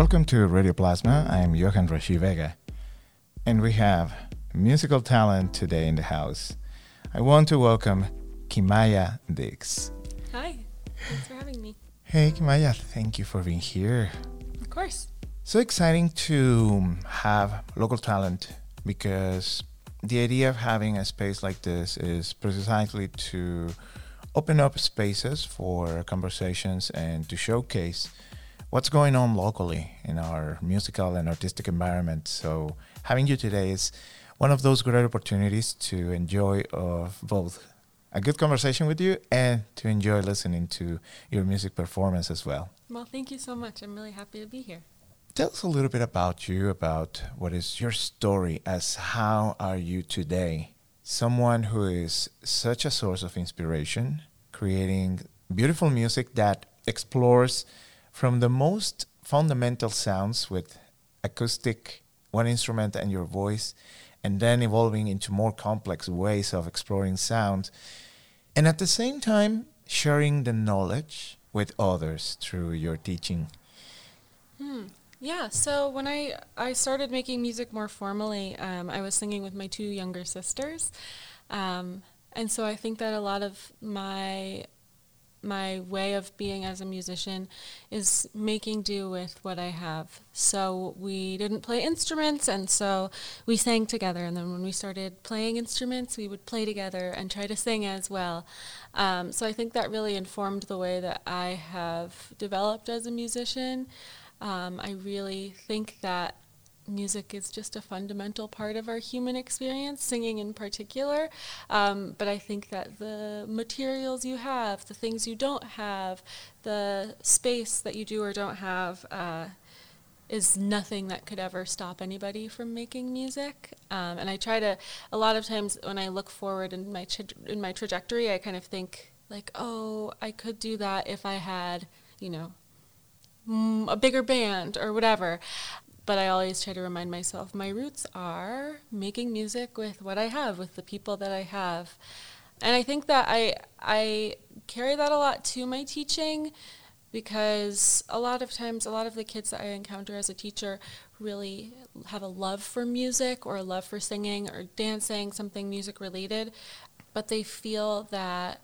Welcome to Radio Plasma. I'm Johan Rashi Vega, and we have musical talent today in the house. I want to welcome Kimaya Diggs. Hi, thanks for having me. Hey, Kimaya, thank you for being here. Of course. So exciting to have local talent because the idea of having a space like this is precisely to open up spaces for conversations and to showcase what's going on locally in our musical and artistic environment. So having you today is one of those great opportunities to enjoy of both a good conversation with you and to enjoy listening to your music performance as well. Well, thank you so much. I'm really happy to be here. Tell us a little bit about you, about what is your story as how are you today? Someone who is such a source of inspiration, creating beautiful music that explores from the most fundamental sounds with acoustic, one instrument and your voice, and then evolving into more complex ways of exploring sound. And at the same time, sharing the knowledge with others through your teaching. Hmm. Yeah, so when I, I started making music more formally, um, I was singing with my two younger sisters. Um, and so I think that a lot of my my way of being as a musician is making do with what I have. So we didn't play instruments, and so we sang together. And then when we started playing instruments, we would play together and try to sing as well. Um, so I think that really informed the way that I have developed as a musician. Um, I really think that music is just a fundamental part of our human experience, singing in particular. Um, but I think that the materials you have, the things you don't have, the space that you do or don't have, uh, is nothing that could ever stop anybody from making music. Um, and I try to, a lot of times when I look forward in my tra- in my trajectory, I kind of think like, oh, I could do that if I had, you know, a bigger band or whatever but I always try to remind myself my roots are making music with what I have, with the people that I have. And I think that I I carry that a lot to my teaching because a lot of times a lot of the kids that I encounter as a teacher really have a love for music or a love for singing or dancing, something music related, but they feel that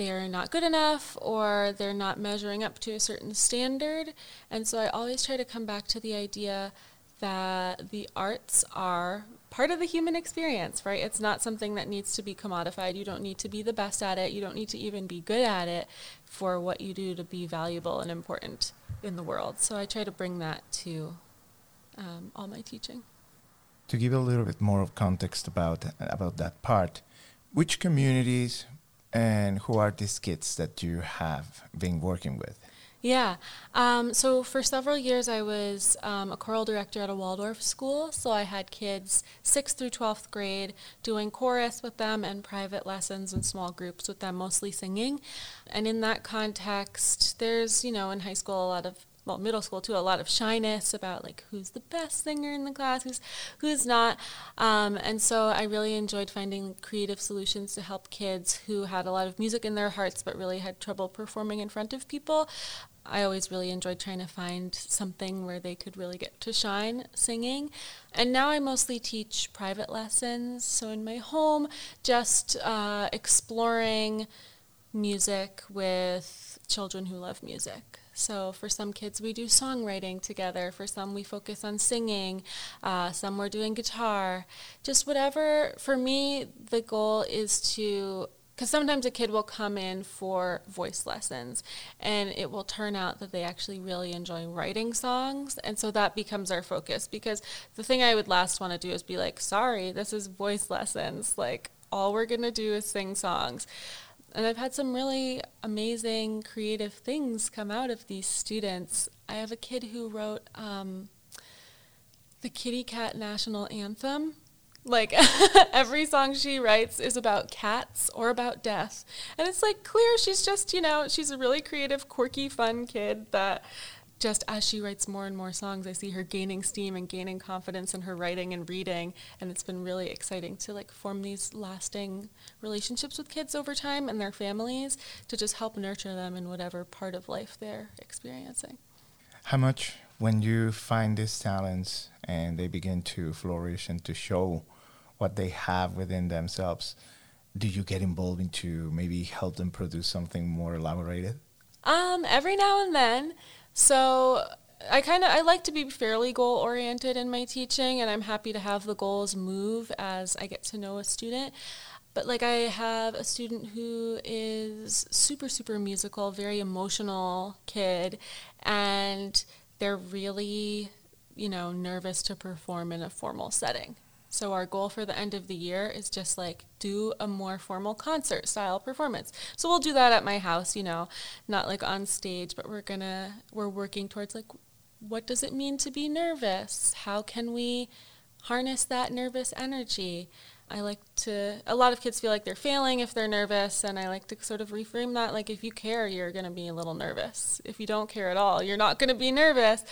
they're not good enough or they're not measuring up to a certain standard. And so I always try to come back to the idea that the arts are part of the human experience, right? It's not something that needs to be commodified. You don't need to be the best at it. You don't need to even be good at it for what you do to be valuable and important in the world. So I try to bring that to um, all my teaching. To give a little bit more of context about about that part, which communities, and who are these kids that you have been working with? Yeah. Um, so for several years, I was um, a choral director at a Waldorf school. So I had kids 6th through 12th grade doing chorus with them and private lessons and small groups with them, mostly singing. And in that context, there's, you know, in high school, a lot of well, middle school too, a lot of shyness about like who's the best singer in the class, who's who's not. Um, and so I really enjoyed finding creative solutions to help kids who had a lot of music in their hearts but really had trouble performing in front of people. I always really enjoyed trying to find something where they could really get to shine singing. And now I mostly teach private lessons. So in my home, just uh, exploring music with children who love music. So for some kids, we do songwriting together. For some, we focus on singing. Uh, some we're doing guitar. Just whatever. For me, the goal is to because sometimes a kid will come in for voice lessons and it will turn out that they actually really enjoy writing songs and so that becomes our focus because the thing i would last want to do is be like sorry this is voice lessons like all we're going to do is sing songs and I've had some really amazing creative things come out of these students. I have a kid who wrote um, the Kitty Cat National Anthem. Like every song she writes is about cats or about death. And it's like clear she's just, you know, she's a really creative, quirky, fun kid that just as she writes more and more songs, I see her gaining steam and gaining confidence in her writing and reading, and it's been really exciting to like form these lasting relationships with kids over time and their families to just help nurture them in whatever part of life they're experiencing. How much when you find these talents and they begin to flourish and to show what they have within themselves, do you get involved into maybe help them produce something more elaborated? Um, every now and then. So I kind of I like to be fairly goal oriented in my teaching, and I'm happy to have the goals move as I get to know a student. But like I have a student who is super super musical, very emotional kid, and they're really you know nervous to perform in a formal setting. So our goal for the end of the year is just like do a more formal concert style performance. So we'll do that at my house, you know, not like on stage, but we're going to we're working towards like what does it mean to be nervous? How can we harness that nervous energy? I like to a lot of kids feel like they're failing if they're nervous and I like to sort of reframe that like if you care, you're going to be a little nervous. If you don't care at all, you're not going to be nervous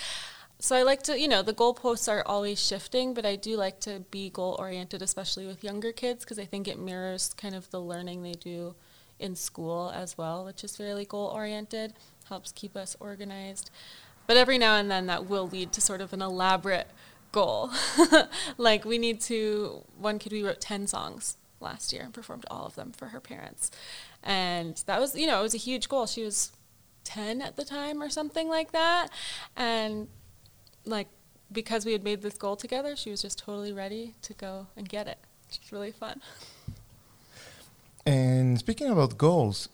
so I like to, you know, the goalposts are always shifting, but I do like to be goal oriented, especially with younger kids, because I think it mirrors kind of the learning they do in school as well, which is fairly goal oriented, helps keep us organized. But every now and then that will lead to sort of an elaborate goal. like we need to, one kid, we wrote 10 songs last year and performed all of them for her parents. And that was, you know, it was a huge goal. She was 10 at the time or something like that. And like, because we had made this goal together, she was just totally ready to go and get it. It's really fun. And speaking about goals,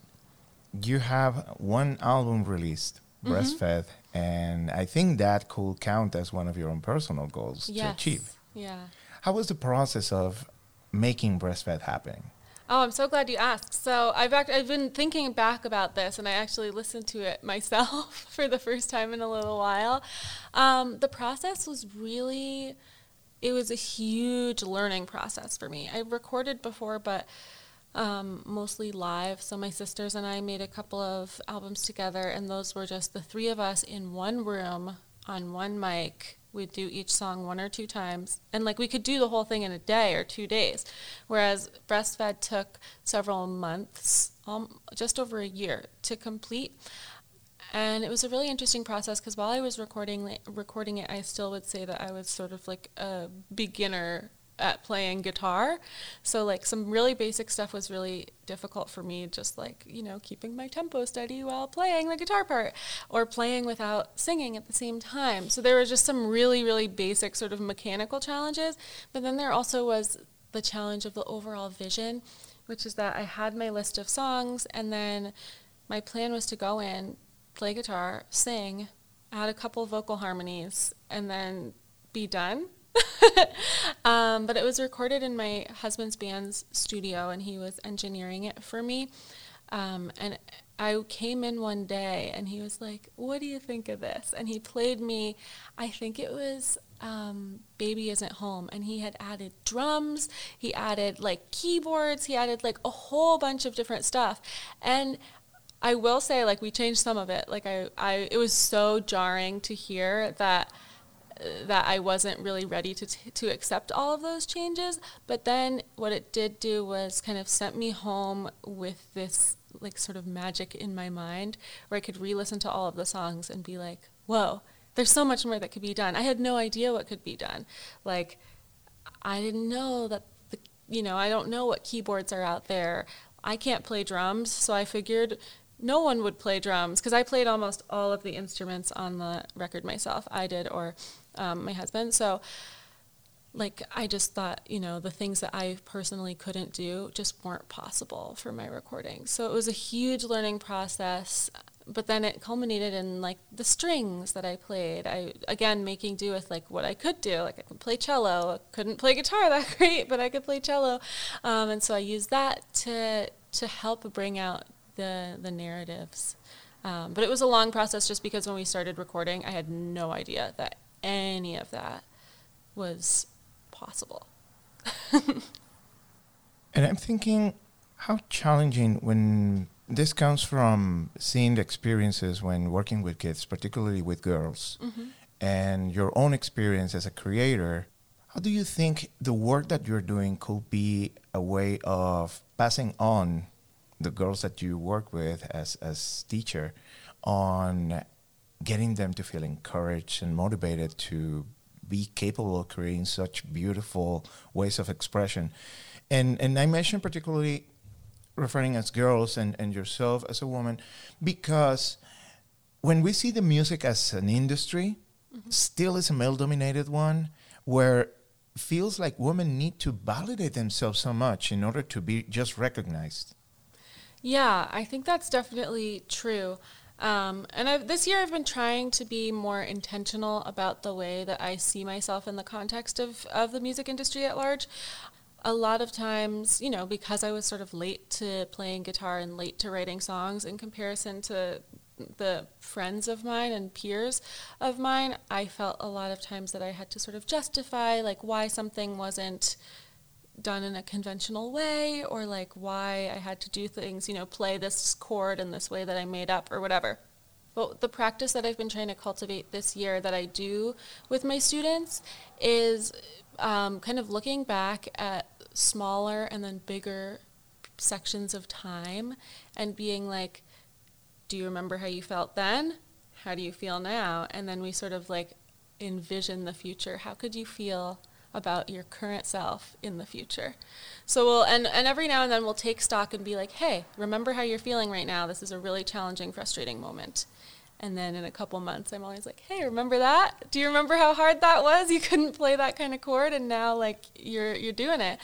you have one album released, mm-hmm. Breastfed, and I think that could count as one of your own personal goals yes. to achieve. Yeah. How was the process of making Breastfed happen? Oh, I'm so glad you asked. So I've act- I've been thinking back about this, and I actually listened to it myself for the first time in a little while. Um, the process was really, it was a huge learning process for me. I recorded before, but um, mostly live. So my sisters and I made a couple of albums together, and those were just the three of us in one room on one mic. We'd do each song one or two times, and like we could do the whole thing in a day or two days. Whereas breastfed took several months, um, just over a year to complete. And it was a really interesting process because while I was recording recording it, I still would say that I was sort of like a beginner at playing guitar. So like some really basic stuff was really difficult for me just like, you know, keeping my tempo steady while playing the guitar part or playing without singing at the same time. So there were just some really really basic sort of mechanical challenges, but then there also was the challenge of the overall vision, which is that I had my list of songs and then my plan was to go in, play guitar, sing, add a couple vocal harmonies and then be done um, but it was recorded in my husband's band's studio, and he was engineering it for me. Um, and I came in one day, and he was like, "What do you think of this?" And he played me, I think it was um, "Baby Isn't Home," and he had added drums, he added like keyboards, he added like a whole bunch of different stuff, and I will say, like, we changed some of it. Like, I, I, it was so jarring to hear that that I wasn't really ready to, t- to accept all of those changes. But then what it did do was kind of sent me home with this like sort of magic in my mind where I could re listen to all of the songs and be like, whoa, there's so much more that could be done. I had no idea what could be done. Like, I didn't know that, the, you know, I don't know what keyboards are out there. I can't play drums, so I figured no one would play drums because I played almost all of the instruments on the record myself. I did, or um, my husband. So, like, I just thought, you know, the things that I personally couldn't do just weren't possible for my recording. So it was a huge learning process. But then it culminated in like the strings that I played. I again making do with like what I could do. Like I could play cello. I couldn't play guitar that great, but I could play cello. Um, and so I used that to to help bring out the the narratives. Um, but it was a long process just because when we started recording, I had no idea that any of that was possible. and I'm thinking how challenging when this comes from seeing the experiences when working with kids, particularly with girls, mm-hmm. and your own experience as a creator. How do you think the work that you're doing could be a way of passing on the girls that you work with as as teacher on getting them to feel encouraged and motivated to be capable of creating such beautiful ways of expression. And and I mentioned particularly referring as girls and, and yourself as a woman, because when we see the music as an industry, mm-hmm. still is a male dominated one where feels like women need to validate themselves so much in order to be just recognized. Yeah, I think that's definitely true. Um, and I've, this year I've been trying to be more intentional about the way that I see myself in the context of, of the music industry at large. A lot of times, you know, because I was sort of late to playing guitar and late to writing songs in comparison to the friends of mine and peers of mine, I felt a lot of times that I had to sort of justify like why something wasn't done in a conventional way or like why I had to do things, you know, play this chord in this way that I made up or whatever. But the practice that I've been trying to cultivate this year that I do with my students is um, kind of looking back at smaller and then bigger sections of time and being like, do you remember how you felt then? How do you feel now? And then we sort of like envision the future. How could you feel about your current self in the future. So we'll and, and every now and then we'll take stock and be like, hey, remember how you're feeling right now. This is a really challenging, frustrating moment. And then in a couple months, I'm always like, hey, remember that? Do you remember how hard that was? You couldn't play that kind of chord, and now like you're you're doing it.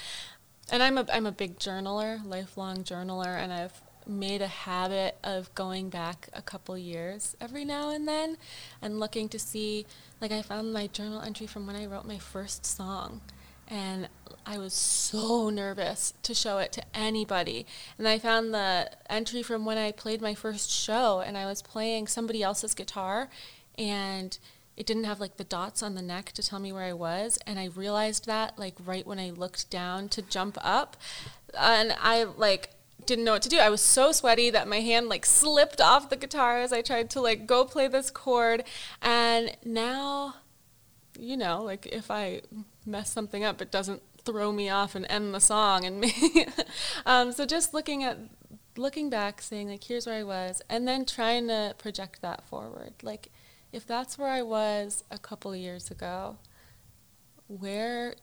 And I'm a I'm a big journaler, lifelong journaler, and I've made a habit of going back a couple years every now and then and looking to see like I found my journal entry from when I wrote my first song and I was so nervous to show it to anybody. And I found the entry from when I played my first show and I was playing somebody else's guitar and it didn't have like the dots on the neck to tell me where I was and I realized that like right when I looked down to jump up and I like didn't know what to do. I was so sweaty that my hand like slipped off the guitar as I tried to like go play this chord and now you know, like if I mess something up, it doesn't throw me off and end the song and me. um, so just looking at looking back, saying like, here's where I was, and then trying to project that forward. Like, if that's where I was a couple years ago, where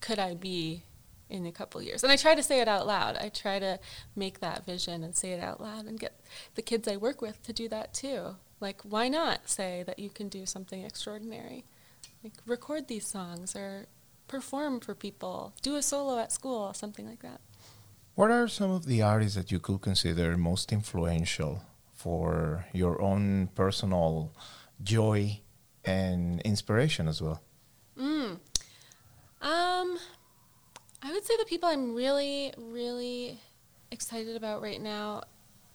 could I be in a couple years? And I try to say it out loud. I try to make that vision and say it out loud and get the kids I work with to do that too. Like, why not say that you can do something extraordinary? Like, record these songs or perform for people, do a solo at school, something like that. What are some of the artists that you could consider most influential for your own personal joy and inspiration as well? Mm. Um, I would say the people I'm really, really excited about right now.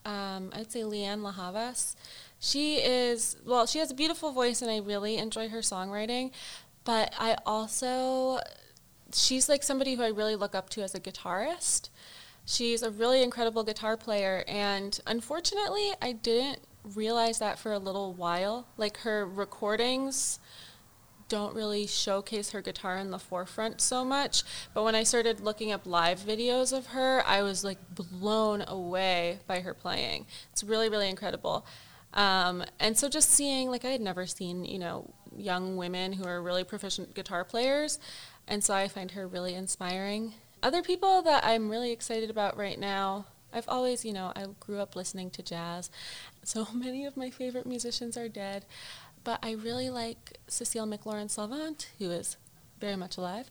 Um, I'd say Lianne La Havas. She is, well, she has a beautiful voice and I really enjoy her songwriting, but I also, she's like somebody who I really look up to as a guitarist. She's a really incredible guitar player, and unfortunately, I didn't realize that for a little while. Like her recordings don't really showcase her guitar in the forefront so much. But when I started looking up live videos of her, I was like blown away by her playing. It's really, really incredible. Um, and so just seeing, like, I had never seen, you know, young women who are really proficient guitar players. And so I find her really inspiring. Other people that I'm really excited about right now, I've always, you know, I grew up listening to jazz. So many of my favorite musicians are dead. But I really like Cecile McLorin Salvant, who is very much alive.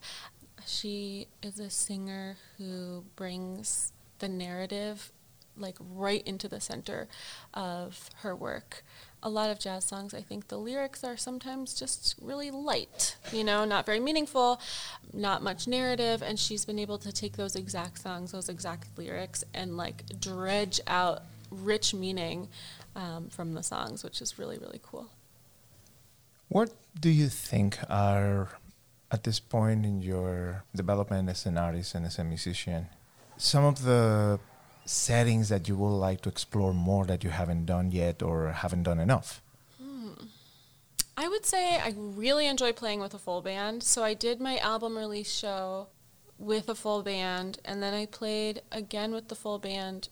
She is a singer who brings the narrative like right into the center of her work. A lot of jazz songs, I think the lyrics are sometimes just really light, you know, not very meaningful, not much narrative, and she's been able to take those exact songs, those exact lyrics, and like dredge out rich meaning um, from the songs, which is really, really cool. What do you think are, at this point in your development as an artist and as a musician, some of the settings that you would like to explore more that you haven't done yet or haven't done enough? Hmm. I would say I really enjoy playing with a full band. So I did my album release show with a full band, and then I played again with the full band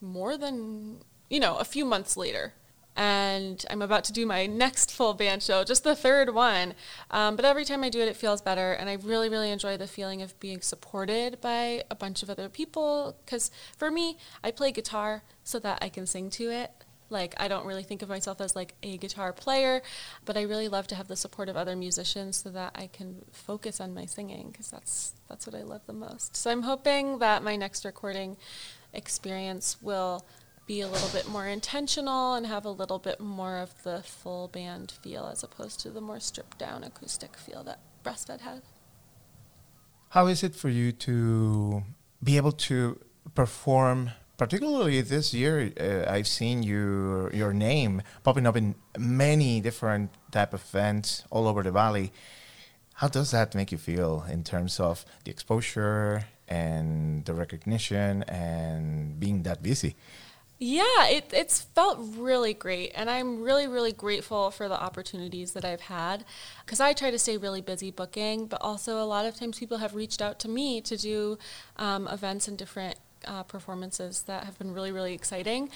more than, you know, a few months later and I'm about to do my next full band show, just the third one. Um, but every time I do it, it feels better, and I really, really enjoy the feeling of being supported by a bunch of other people. Because for me, I play guitar so that I can sing to it. Like I don't really think of myself as like a guitar player, but I really love to have the support of other musicians so that I can focus on my singing because that's that's what I love the most. So I'm hoping that my next recording experience will be a little bit more intentional and have a little bit more of the full band feel as opposed to the more stripped down acoustic feel that Breastfed had. How is it for you to be able to perform? Particularly this year, uh, I've seen you, your name popping up in many different type of events all over the valley. How does that make you feel in terms of the exposure and the recognition and being that busy? Yeah, it, it's felt really great. And I'm really, really grateful for the opportunities that I've had because I try to stay really busy booking, but also a lot of times people have reached out to me to do um, events and different uh, performances that have been really, really exciting.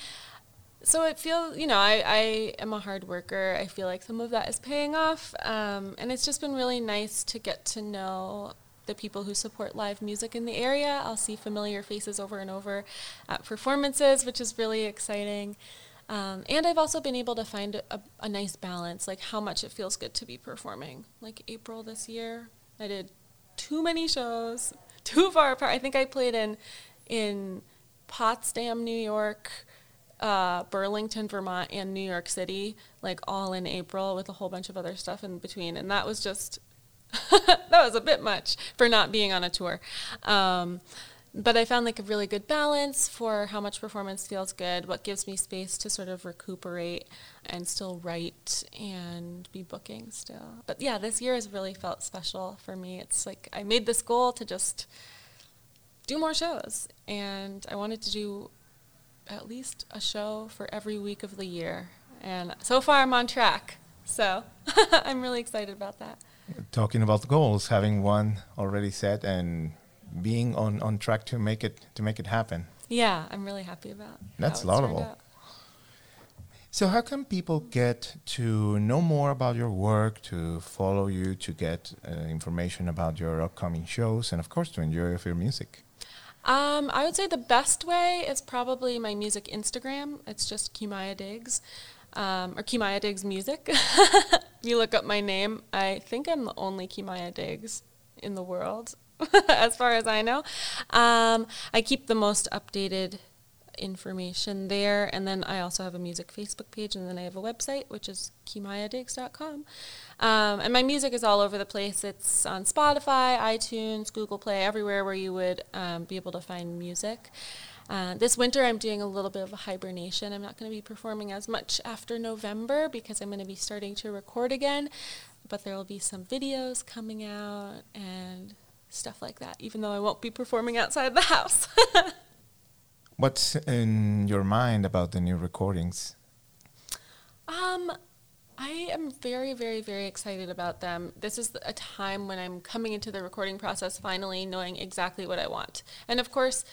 so it feels, you know, I, I am a hard worker. I feel like some of that is paying off. Um, and it's just been really nice to get to know the people who support live music in the area. I'll see familiar faces over and over at performances, which is really exciting. Um, and I've also been able to find a, a nice balance, like how much it feels good to be performing. Like April this year, I did too many shows, too far apart. I think I played in in Potsdam, New York, uh, Burlington, Vermont, and New York City, like all in April with a whole bunch of other stuff in between. And that was just, that was a bit much for not being on a tour. Um, but I found like a really good balance for how much performance feels good, what gives me space to sort of recuperate and still write and be booking still. But yeah, this year has really felt special for me. It's like I made this goal to just do more shows and I wanted to do at least a show for every week of the year. And so far, I'm on track. So I'm really excited about that. Talking about goals, having one already set and being on, on track to make it to make it happen. Yeah, I'm really happy about. That's laudable. So, how can people get to know more about your work, to follow you, to get uh, information about your upcoming shows, and of course, to enjoy your music? Um, I would say the best way is probably my music Instagram. It's just Kimaya Diggs, um, or Kimaya Diggs Music. you look up my name. I think I'm the only Kimaya Diggs in the world, as far as I know. Um, I keep the most updated information there. And then I also have a music Facebook page, and then I have a website, which is kimayadiggs.com. Um, and my music is all over the place. It's on Spotify, iTunes, Google Play, everywhere where you would um, be able to find music. Uh, this winter, I'm doing a little bit of a hibernation. I'm not going to be performing as much after November because I'm going to be starting to record again. But there will be some videos coming out and stuff like that, even though I won't be performing outside the house. What's in your mind about the new recordings? Um, I am very, very, very excited about them. This is a time when I'm coming into the recording process finally knowing exactly what I want. And of course,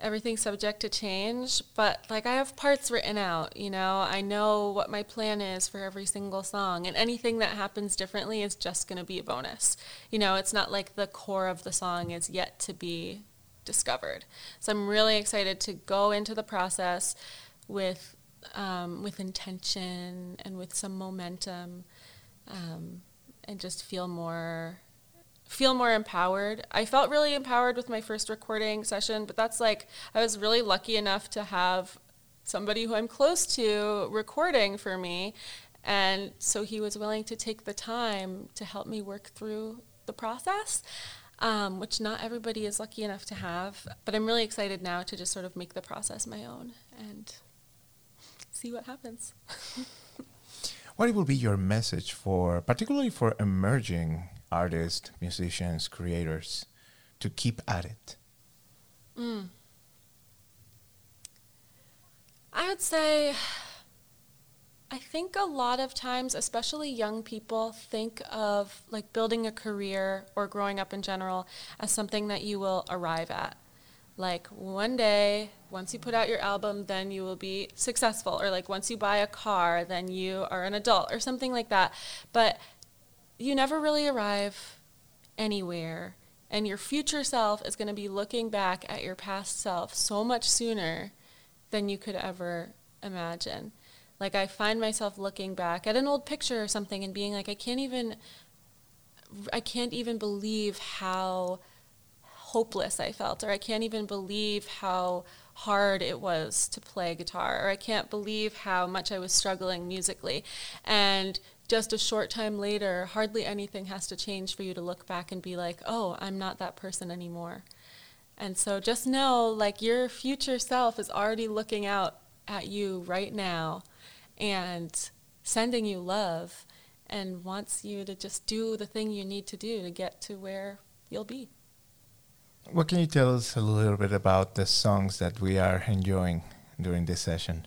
everything's subject to change, but like I have parts written out, you know, I know what my plan is for every single song, and anything that happens differently is just going to be a bonus. You know, it's not like the core of the song is yet to be discovered. So I'm really excited to go into the process with um, with intention and with some momentum, um, and just feel more feel more empowered. I felt really empowered with my first recording session, but that's like I was really lucky enough to have somebody who I'm close to recording for me. And so he was willing to take the time to help me work through the process um, which not everybody is lucky enough to have. But I'm really excited now to just sort of make the process my own and see what happens. what will be your message for, particularly for emerging artists, musicians, creators, to keep at it? Mm. I would say I think a lot of times, especially young people, think of like building a career or growing up in general as something that you will arrive at. Like one day, once you put out your album, then you will be successful. Or like once you buy a car, then you are an adult or something like that. But you never really arrive anywhere. And your future self is going to be looking back at your past self so much sooner than you could ever imagine. Like I find myself looking back at an old picture or something and being like, I can't even, I can't even believe how hopeless I felt, or I can't even believe how hard it was to play guitar, or I can't believe how much I was struggling musically. And just a short time later, hardly anything has to change for you to look back and be like, oh, I'm not that person anymore. And so just know like your future self is already looking out at you right now and sending you love and wants you to just do the thing you need to do to get to where you'll be. What can you tell us a little bit about the songs that we are enjoying during this session?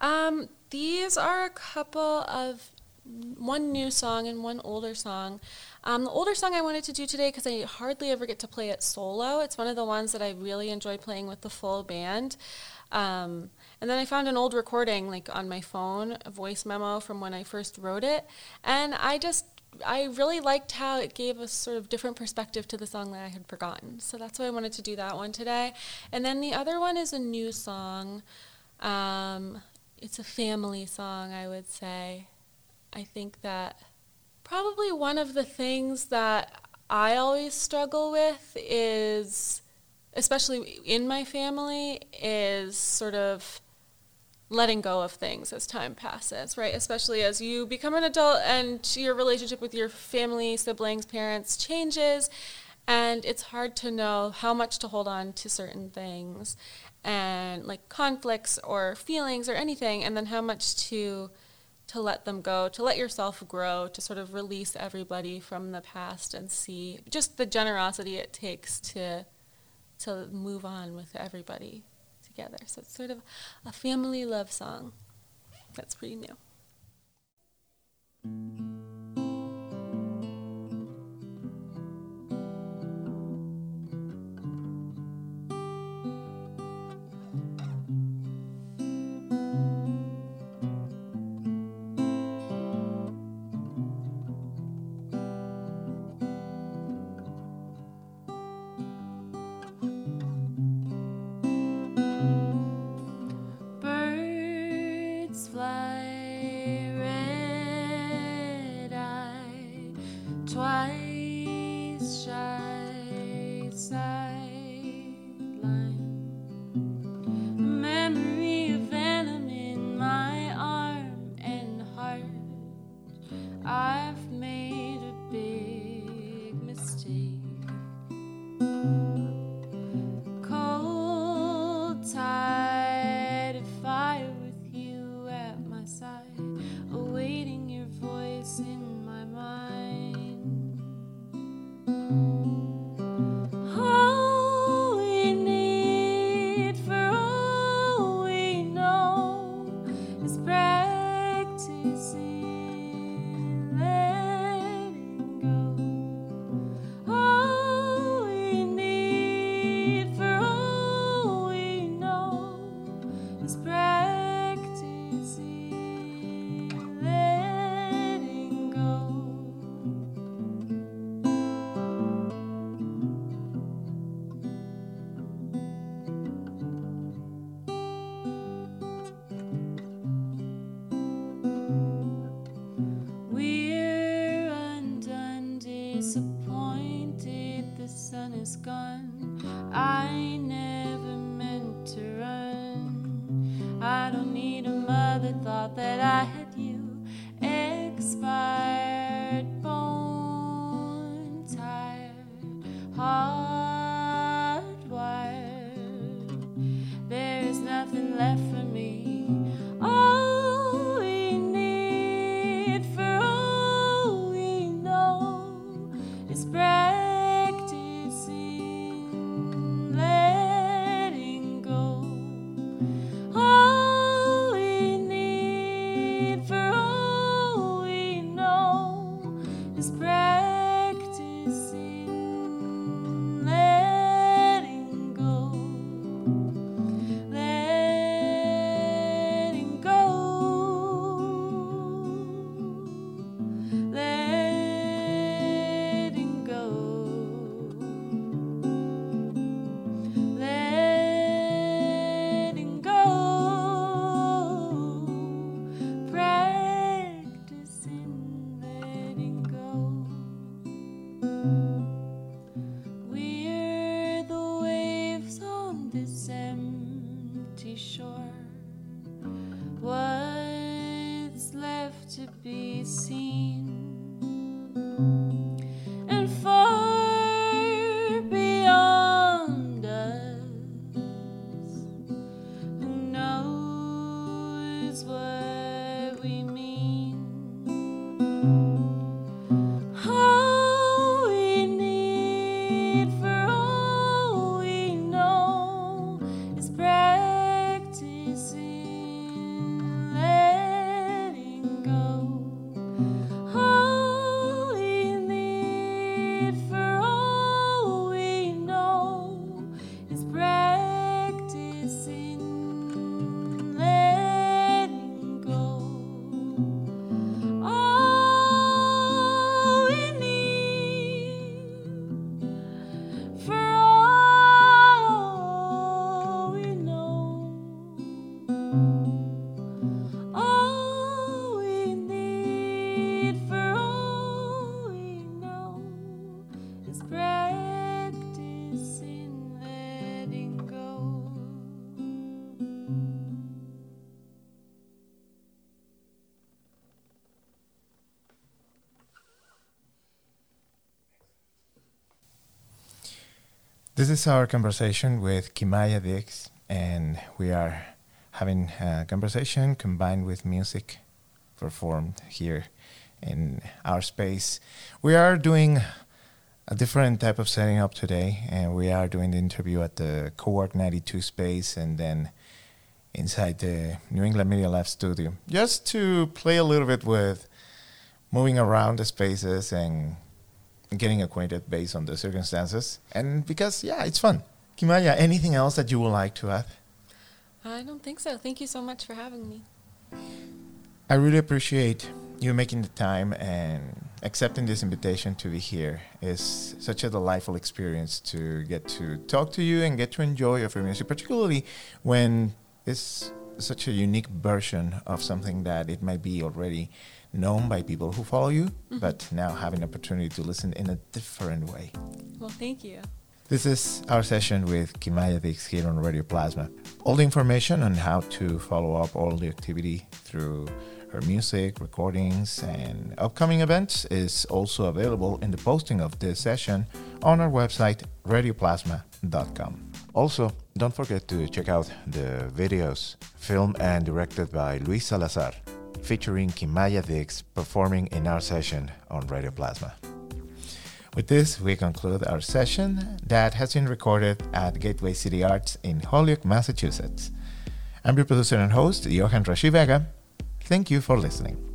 Um, these are a couple of one new song and one older song. Um, the older song I wanted to do today because I hardly ever get to play it solo. It's one of the ones that I really enjoy playing with the full band. Um, And then I found an old recording, like on my phone, a voice memo from when I first wrote it. And I just, I really liked how it gave a sort of different perspective to the song that I had forgotten. So that's why I wanted to do that one today. And then the other one is a new song. Um, it's a family song, I would say. I think that probably one of the things that I always struggle with is, especially in my family, is sort of letting go of things as time passes, right? Especially as you become an adult and your relationship with your family, siblings, parents changes, and it's hard to know how much to hold on to certain things and like conflicts or feelings or anything, and then how much to to let them go, to let yourself grow, to sort of release everybody from the past and see just the generosity it takes to to move on with everybody together. So it's sort of a family love song. That's pretty new. This is our conversation with Kimaya Diggs, and we are having a conversation combined with music performed here in our space. We are doing a different type of setting up today, and we are doing the interview at the Cowork 92 space and then inside the New England Media Lab studio, just to play a little bit with moving around the spaces and getting acquainted based on the circumstances. And because, yeah, it's fun. Kimaya, anything else that you would like to add? I don't think so. Thank you so much for having me. I really appreciate you making the time and accepting this invitation to be here. It's such a delightful experience to get to talk to you and get to enjoy your music, particularly when it's such a unique version of something that it might be already known by people who follow you, mm-hmm. but now having an opportunity to listen in a different way. Well, thank you. This is our session with Kimaya Diggs here on Radio Plasma. All the information on how to follow up all the activity through her music, recordings, and upcoming events is also available in the posting of this session on our website, radioplasma.com. Also, don't forget to check out the videos filmed and directed by Luis Salazar, featuring Kimaya Diggs performing in our session on Radio Plasma. With this, we conclude our session that has been recorded at Gateway City Arts in Holyoke, Massachusetts. I'm your producer and host, Johan Rashi Vega. Thank you for listening.